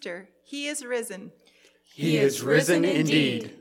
Easter. He is risen. He is risen indeed.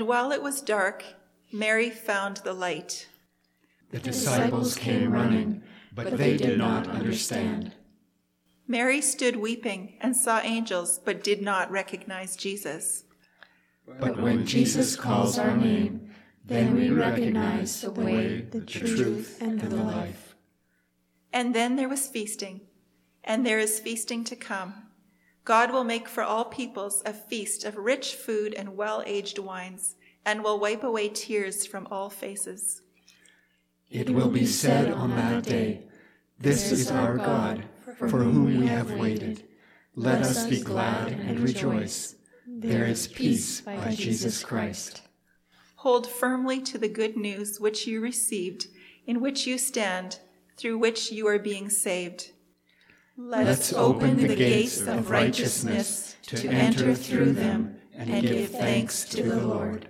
And while it was dark, Mary found the light. The disciples came running, but they did not understand. Mary stood weeping and saw angels, but did not recognize Jesus. But when Jesus calls our name, then we recognize the way, the truth, and the life. And then there was feasting, and there is feasting to come. God will make for all peoples a feast of rich food and well aged wines, and will wipe away tears from all faces. It will be said on that day, This is our God, for whom we have waited. Let us be glad and rejoice. There is peace by Jesus Christ. Hold firmly to the good news which you received, in which you stand, through which you are being saved. Let's open the gates of righteousness to enter through them and give thanks to the Lord.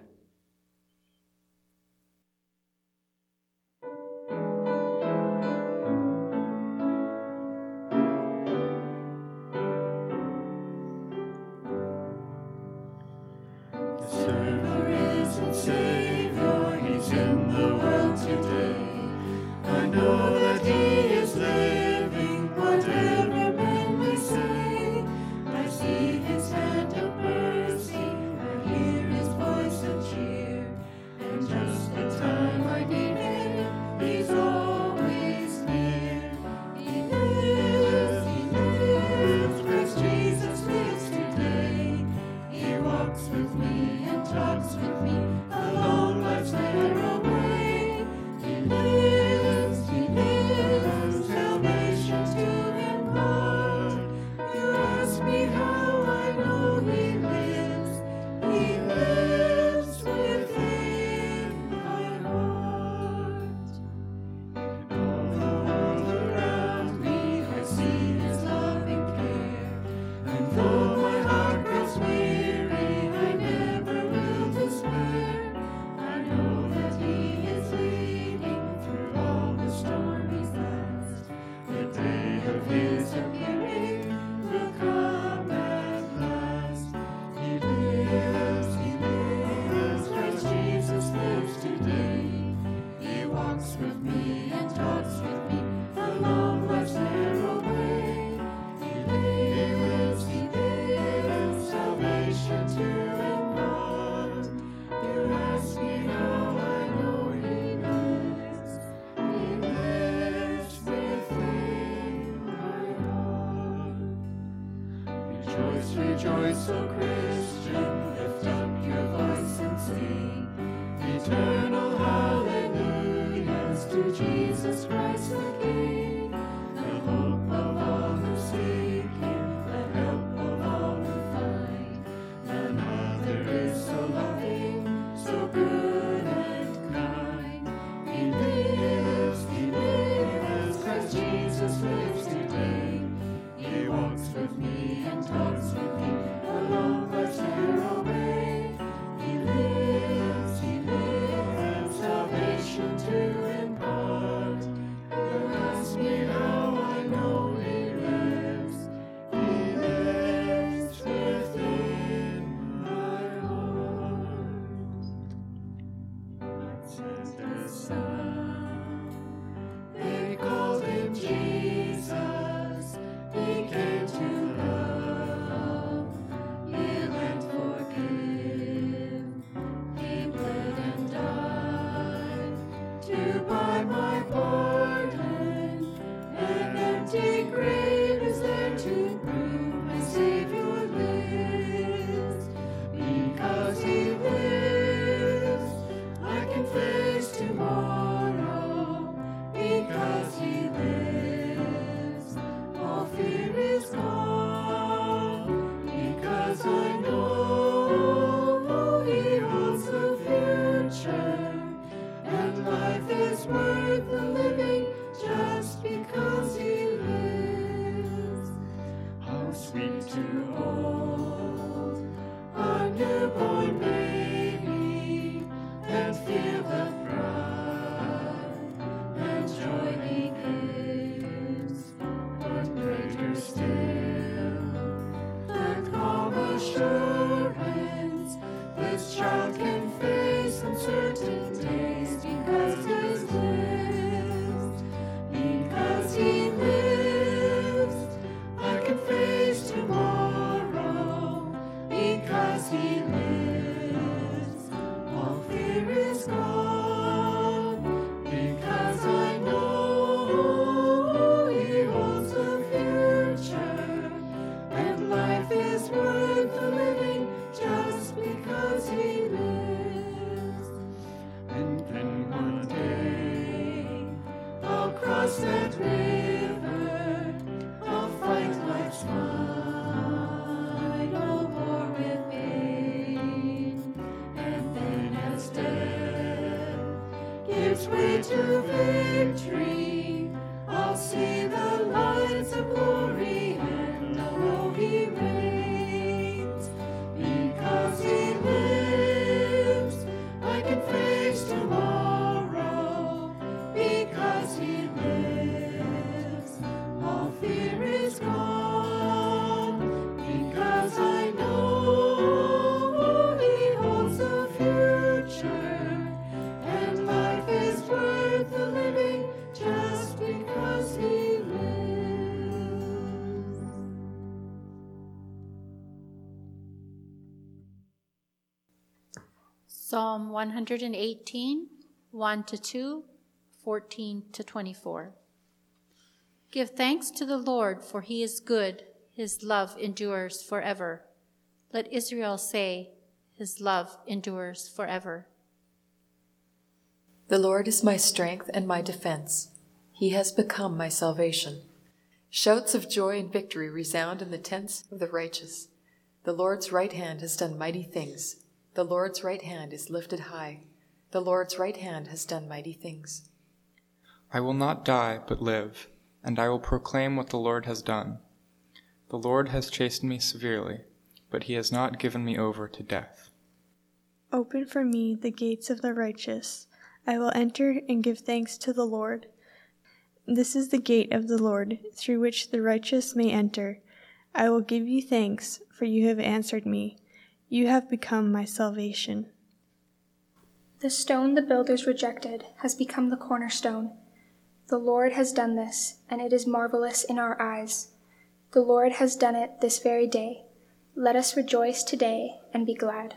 this child can face uncertainty. Psalm 118, 1 to 2, 14 to 24. Give thanks to the Lord, for he is good, his love endures forever. Let Israel say, his love endures forever. The Lord is my strength and my defense. He has become my salvation. Shouts of joy and victory resound in the tents of the righteous. The Lord's right hand has done mighty things. The Lord's right hand is lifted high. The Lord's right hand has done mighty things. I will not die, but live, and I will proclaim what the Lord has done. The Lord has chastened me severely, but he has not given me over to death. Open for me the gates of the righteous. I will enter and give thanks to the Lord. This is the gate of the Lord, through which the righteous may enter. I will give you thanks, for you have answered me. You have become my salvation. The stone the builders rejected has become the cornerstone. The Lord has done this, and it is marvelous in our eyes. The Lord has done it this very day. Let us rejoice today and be glad.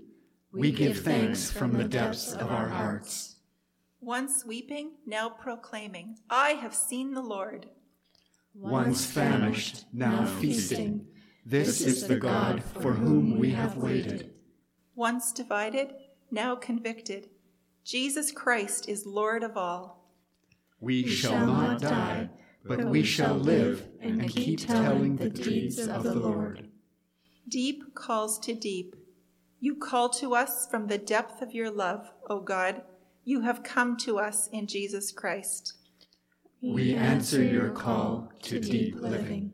We give thanks from the depths of our hearts. Once weeping, now proclaiming, I have seen the Lord. Once famished, now feasting, this is the God for whom we have waited. Once divided, now convicted, Jesus Christ is Lord of all. We shall not die, but we shall live and keep telling the deeds of the Lord. Deep calls to deep you call to us from the depth of your love, O God. You have come to us in Jesus Christ. We answer your call to deep living.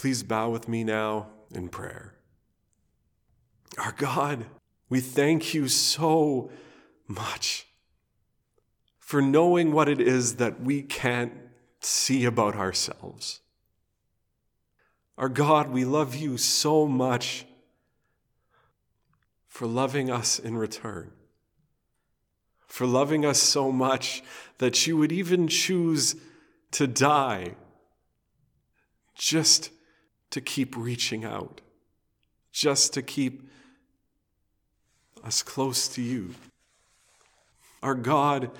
Please bow with me now in prayer. Our God, we thank you so much for knowing what it is that we can't see about ourselves. Our God, we love you so much for loving us in return, for loving us so much that you would even choose to die just to keep reaching out, just to keep us close to you. Our God,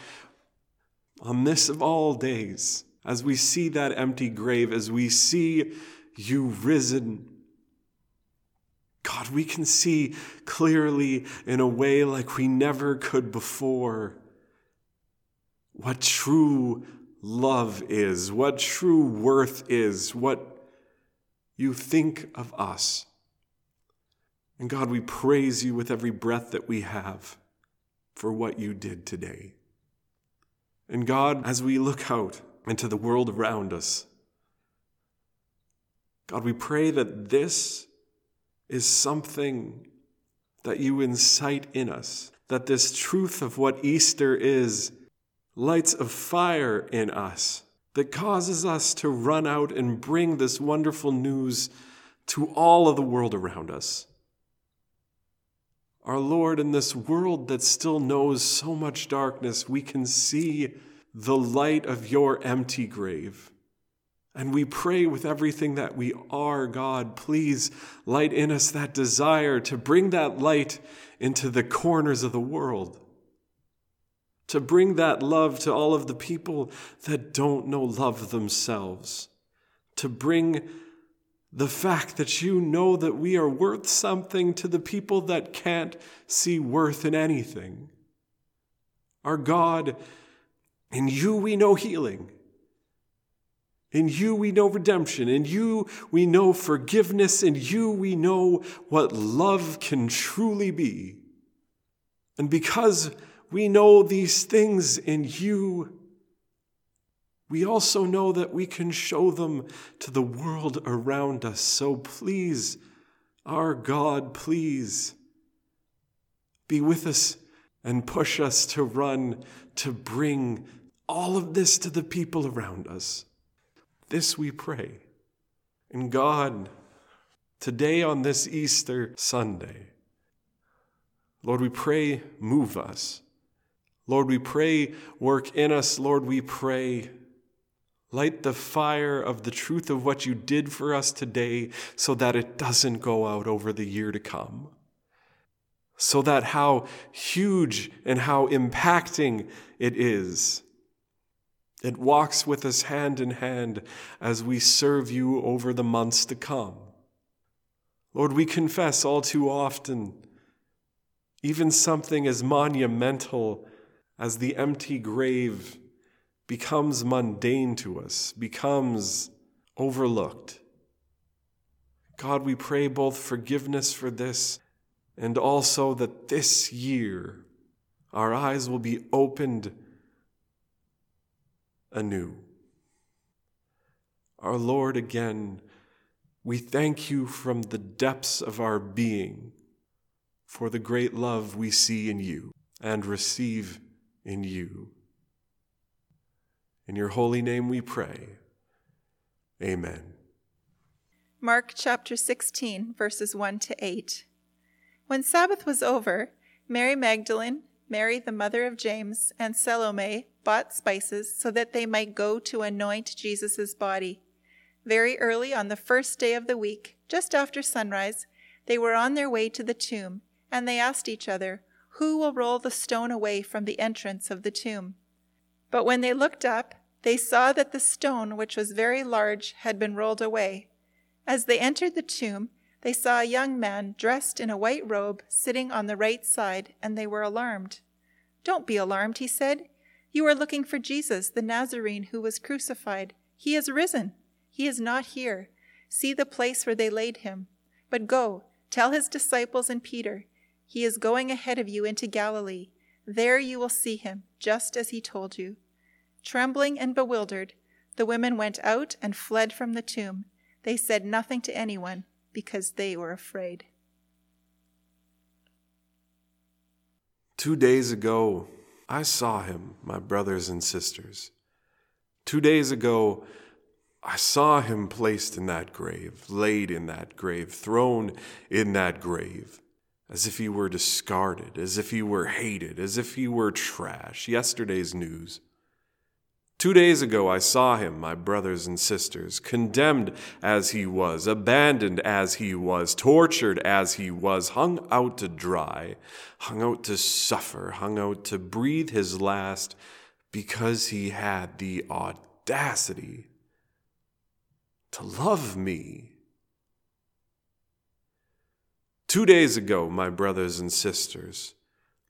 on this of all days, as we see that empty grave, as we see you risen, God, we can see clearly in a way like we never could before what true love is, what true worth is, what you think of us. And God, we praise you with every breath that we have for what you did today. And God, as we look out into the world around us, God, we pray that this is something that you incite in us, that this truth of what Easter is lights a fire in us that causes us to run out and bring this wonderful news to all of the world around us. Our Lord, in this world that still knows so much darkness, we can see the light of your empty grave. And we pray with everything that we are, God, please light in us that desire to bring that light into the corners of the world, to bring that love to all of the people that don't know love themselves, to bring the fact that you know that we are worth something to the people that can't see worth in anything. Our God, in you we know healing. In you we know redemption. In you we know forgiveness. In you we know what love can truly be. And because we know these things in you, we also know that we can show them to the world around us. So please, our God, please be with us and push us to run to bring all of this to the people around us. This we pray. And God, today on this Easter Sunday, Lord, we pray, move us. Lord, we pray, work in us. Lord, we pray, Light the fire of the truth of what you did for us today so that it doesn't go out over the year to come. So that how huge and how impacting it is. It walks with us hand in hand as we serve you over the months to come. Lord, we confess all too often, even something as monumental as the empty grave becomes mundane to us, becomes overlooked. God, we pray both forgiveness for this and also that this year our eyes will be opened anew. Our Lord, again, we thank you from the depths of our being for the great love we see in you and receive in you. In your holy name we pray. Amen. Mark chapter 16, verses 1 to 8. When Sabbath was over, Mary Magdalene, Mary the mother of James, and Salome bought spices so that they might go to anoint Jesus' body. Very early on the first day of the week, just after sunrise, they were on their way to the tomb, and they asked each other, Who will roll the stone away from the entrance of the tomb? But when they looked up, they saw that the stone, which was very large, had been rolled away. As they entered the tomb, they saw a young man dressed in a white robe sitting on the right side, and they were alarmed. Don't be alarmed, he said. You are looking for Jesus, the Nazarene who was crucified. He is risen. He is not here. See the place where they laid him. But go, tell his disciples and Peter, he is going ahead of you into Galilee. There you will see him, just as he told you. Trembling and bewildered, the women went out and fled from the tomb. They said nothing to anyone because they were afraid. Two days ago, I saw him, my brothers and sisters. Two days ago, I saw him placed in that grave, laid in that grave, thrown in that grave, as if he were discarded, as if he were hated, as if he were trash, yesterday's news. Two days ago, I saw him, my brothers and sisters, condemned as he was, abandoned as he was, tortured as he was, hung out to dry, hung out to suffer, hung out to breathe his last because he had the audacity to love me. Two days ago, my brothers and sisters,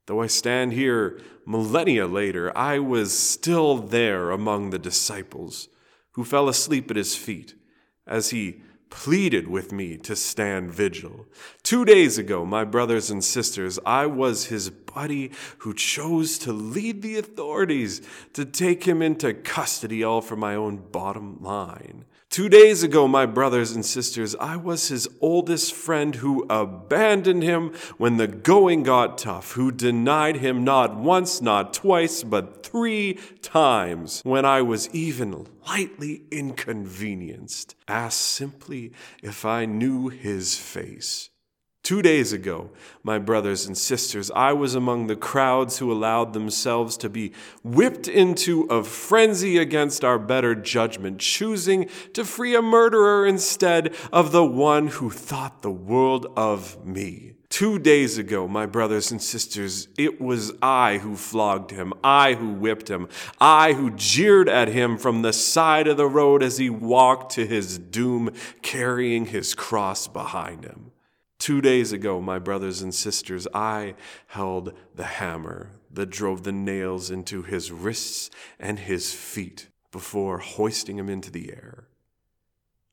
Though I stand here millennia later, I was still there among the disciples who fell asleep at his feet as he pleaded with me to stand vigil. Two days ago, my brothers and sisters, I was his buddy who chose to lead the authorities to take him into custody all for my own bottom line. Two days ago, my brothers and sisters, I was his oldest friend who abandoned him when the going got tough, who denied him not once, not twice, but three times when I was even lightly inconvenienced, asked simply if I knew his face. Two days ago, my brothers and sisters, I was among the crowds who allowed themselves to be whipped into a frenzy against our better judgment, choosing to free a murderer instead of the one who thought the world of me. Two days ago, my brothers and sisters, it was I who flogged him, I who whipped him, I who jeered at him from the side of the road as he walked to his doom, carrying his cross behind him. Two days ago, my brothers and sisters, I held the hammer that drove the nails into his wrists and his feet before hoisting him into the air.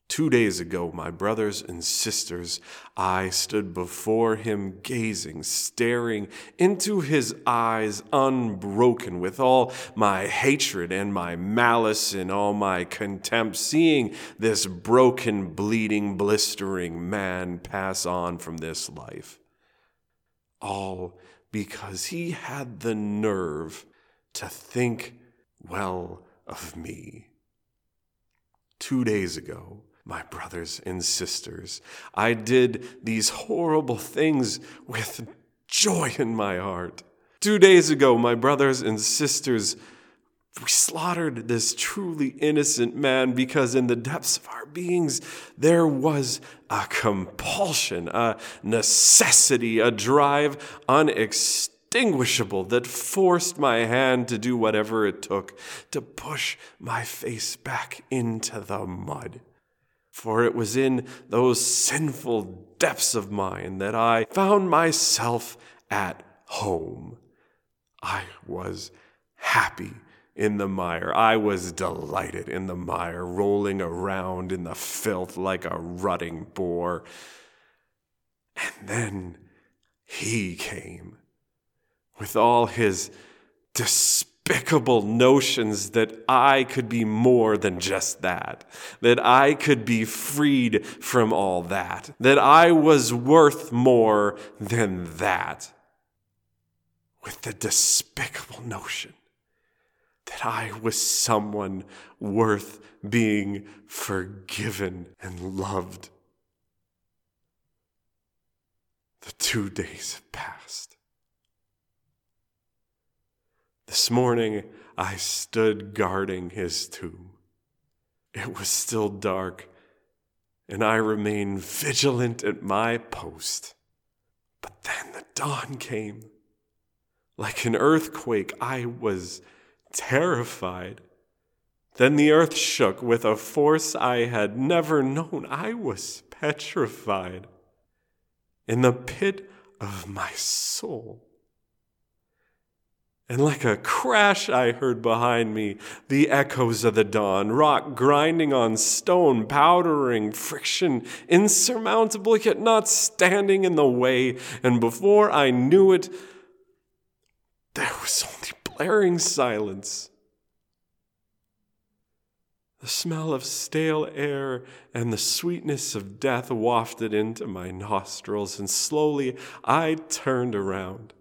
Two days ago, my brothers and sisters, I stood before him, gazing, staring into his eyes, unbroken with all my hatred and my malice and all my contempt, seeing this broken, bleeding, blistering man pass on from this life. All because he had the nerve to think well of me. Two days ago, my brothers and sisters. I did these horrible things with joy in my heart. Two days ago, my brothers and sisters, we slaughtered this truly innocent man because in the depths of our beings there was a compulsion, a necessity, a drive unextinguishable that forced my hand to do whatever it took to push my face back into the mud. For it was in those sinful depths of mine that I found myself at home. I was happy in the mire. I was delighted in the mire, rolling around in the filth like a rutting boar. And then he came with all his despair despicable notions that I could be more than just that, that I could be freed from all that, that I was worth more than that. With the despicable notion that I was someone worth being forgiven and loved. The two days have passed. This morning I stood guarding his tomb. It was still dark, and I remained vigilant at my post. But then the dawn came. Like an earthquake, I was terrified. Then the earth shook with a force I had never known. I was petrified. In the pit of my soul, and like a crash, I heard behind me the echoes of the dawn, rock grinding on stone, powdering, friction insurmountable, yet not standing in the way. And before I knew it, there was only blaring silence. The smell of stale air and the sweetness of death wafted into my nostrils, and slowly I turned around.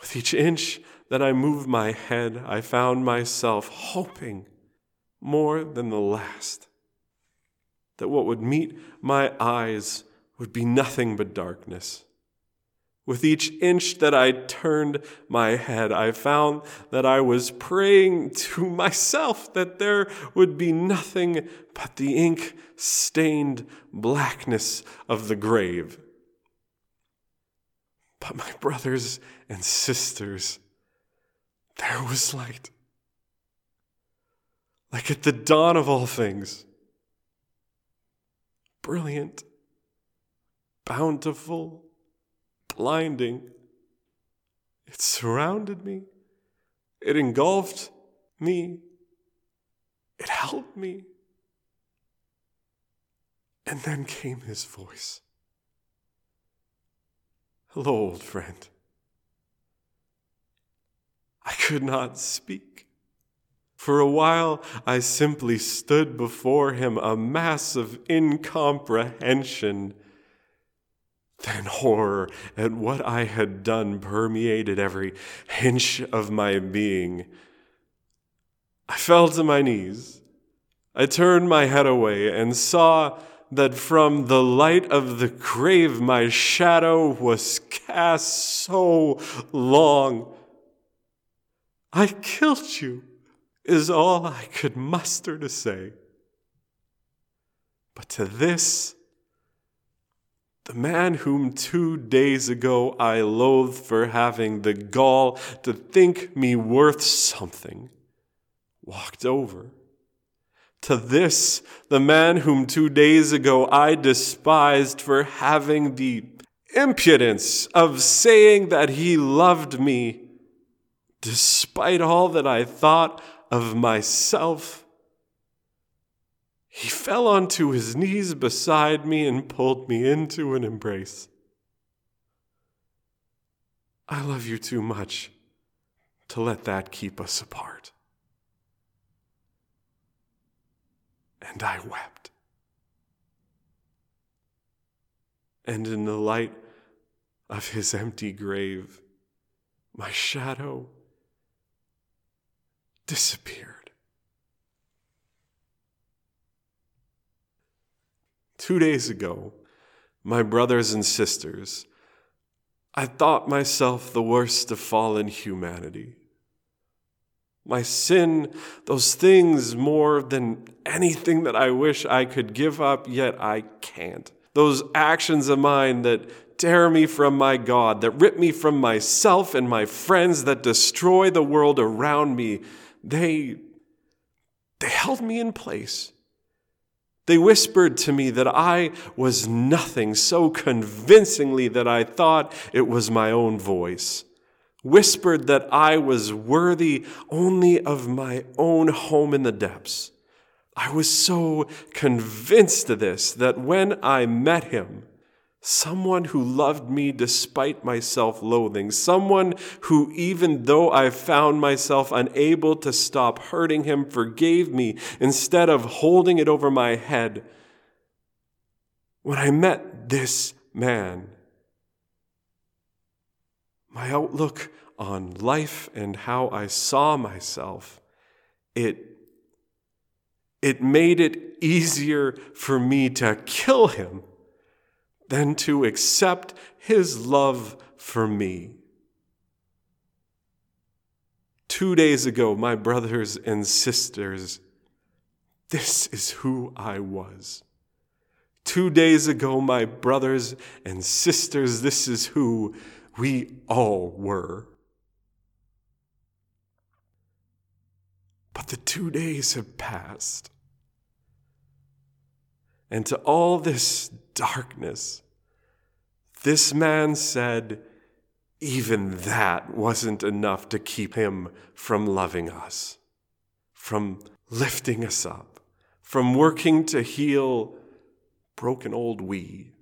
With each inch that I moved my head, I found myself hoping more than the last that what would meet my eyes would be nothing but darkness. With each inch that I turned my head, I found that I was praying to myself that there would be nothing but the ink stained blackness of the grave. But my brothers and sisters, there was light. Like at the dawn of all things. Brilliant, bountiful, blinding. It surrounded me. It engulfed me. It held me. And then came his voice. Hello, old friend. I could not speak. For a while, I simply stood before him, a mass of incomprehension. Then horror at what I had done permeated every inch of my being. I fell to my knees. I turned my head away and saw that from the light of the grave my shadow was cast so long. I killed you, is all I could muster to say. But to this, the man whom two days ago I loathed for having the gall to think me worth something, walked over to this, the man whom two days ago I despised for having the impudence of saying that he loved me, despite all that I thought of myself. He fell onto his knees beside me and pulled me into an embrace. I love you too much to let that keep us apart. And I wept. And in the light of his empty grave, my shadow disappeared. Two days ago, my brothers and sisters, I thought myself the worst of fallen humanity my sin, those things more than anything that I wish I could give up, yet I can't. Those actions of mine that tear me from my God, that rip me from myself and my friends, that destroy the world around me, they, they held me in place. They whispered to me that I was nothing so convincingly that I thought it was my own voice whispered that I was worthy only of my own home in the depths. I was so convinced of this that when I met him, someone who loved me despite my self loathing, someone who, even though I found myself unable to stop hurting him, forgave me instead of holding it over my head. When I met this man, my outlook on life and how I saw myself, it, it made it easier for me to kill him than to accept his love for me. Two days ago, my brothers and sisters, this is who I was. Two days ago, my brothers and sisters, this is who we all were. But the two days have passed. And to all this darkness, this man said, even that wasn't enough to keep him from loving us, from lifting us up, from working to heal broken old we.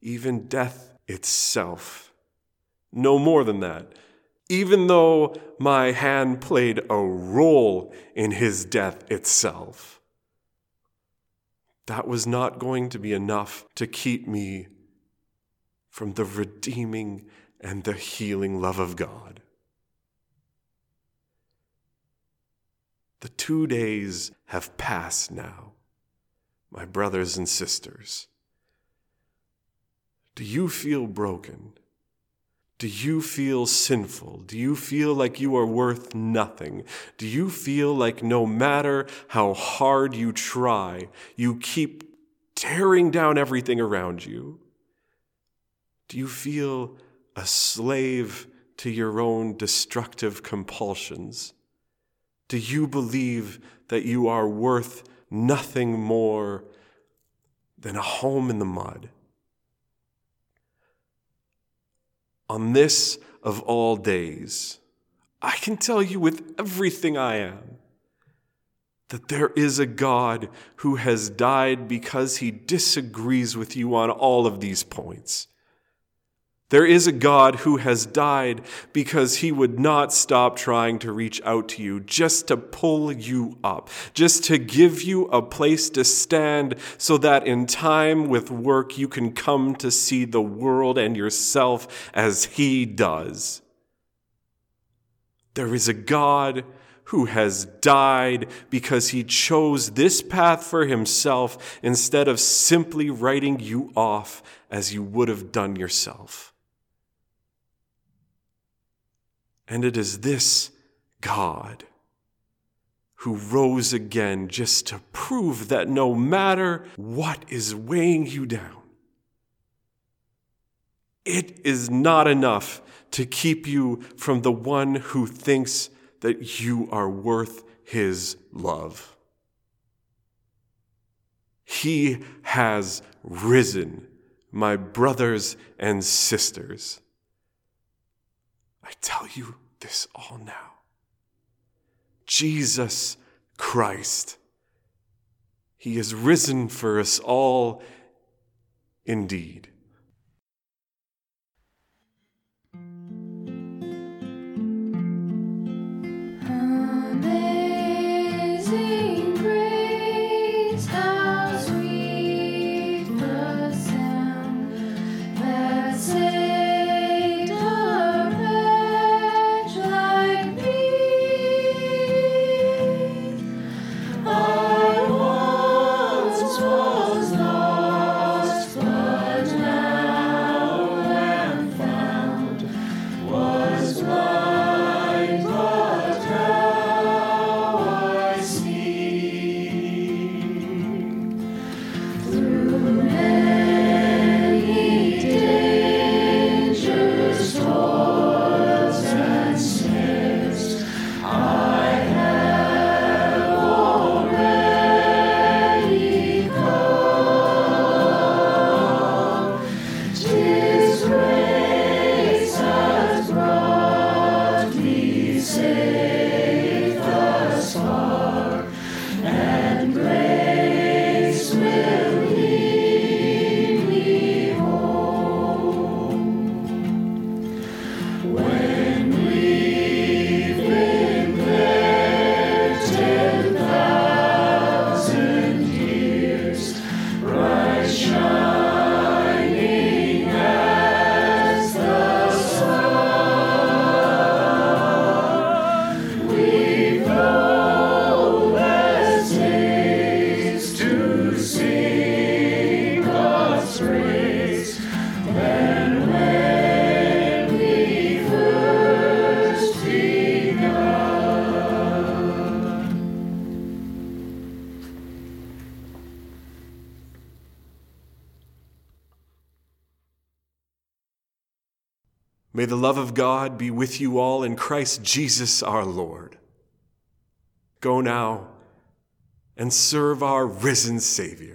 Even death itself. No more than that. Even though my hand played a role in his death itself, that was not going to be enough to keep me from the redeeming and the healing love of God. The two days have passed now, my brothers and sisters. Do you feel broken? Do you feel sinful? Do you feel like you are worth nothing? Do you feel like no matter how hard you try, you keep tearing down everything around you? Do you feel a slave to your own destructive compulsions? Do you believe that you are worth nothing more than a home in the mud? On this of all days, I can tell you with everything I am that there is a God who has died because he disagrees with you on all of these points. There is a God who has died because he would not stop trying to reach out to you, just to pull you up, just to give you a place to stand so that in time with work you can come to see the world and yourself as he does. There is a God who has died because he chose this path for himself instead of simply writing you off as you would have done yourself. And it is this God who rose again just to prove that no matter what is weighing you down, it is not enough to keep you from the one who thinks that you are worth his love. He has risen, my brothers and sisters. I tell you this all now. Jesus Christ. He is risen for us all indeed. God be with you all in Christ Jesus our Lord. Go now and serve our risen Savior.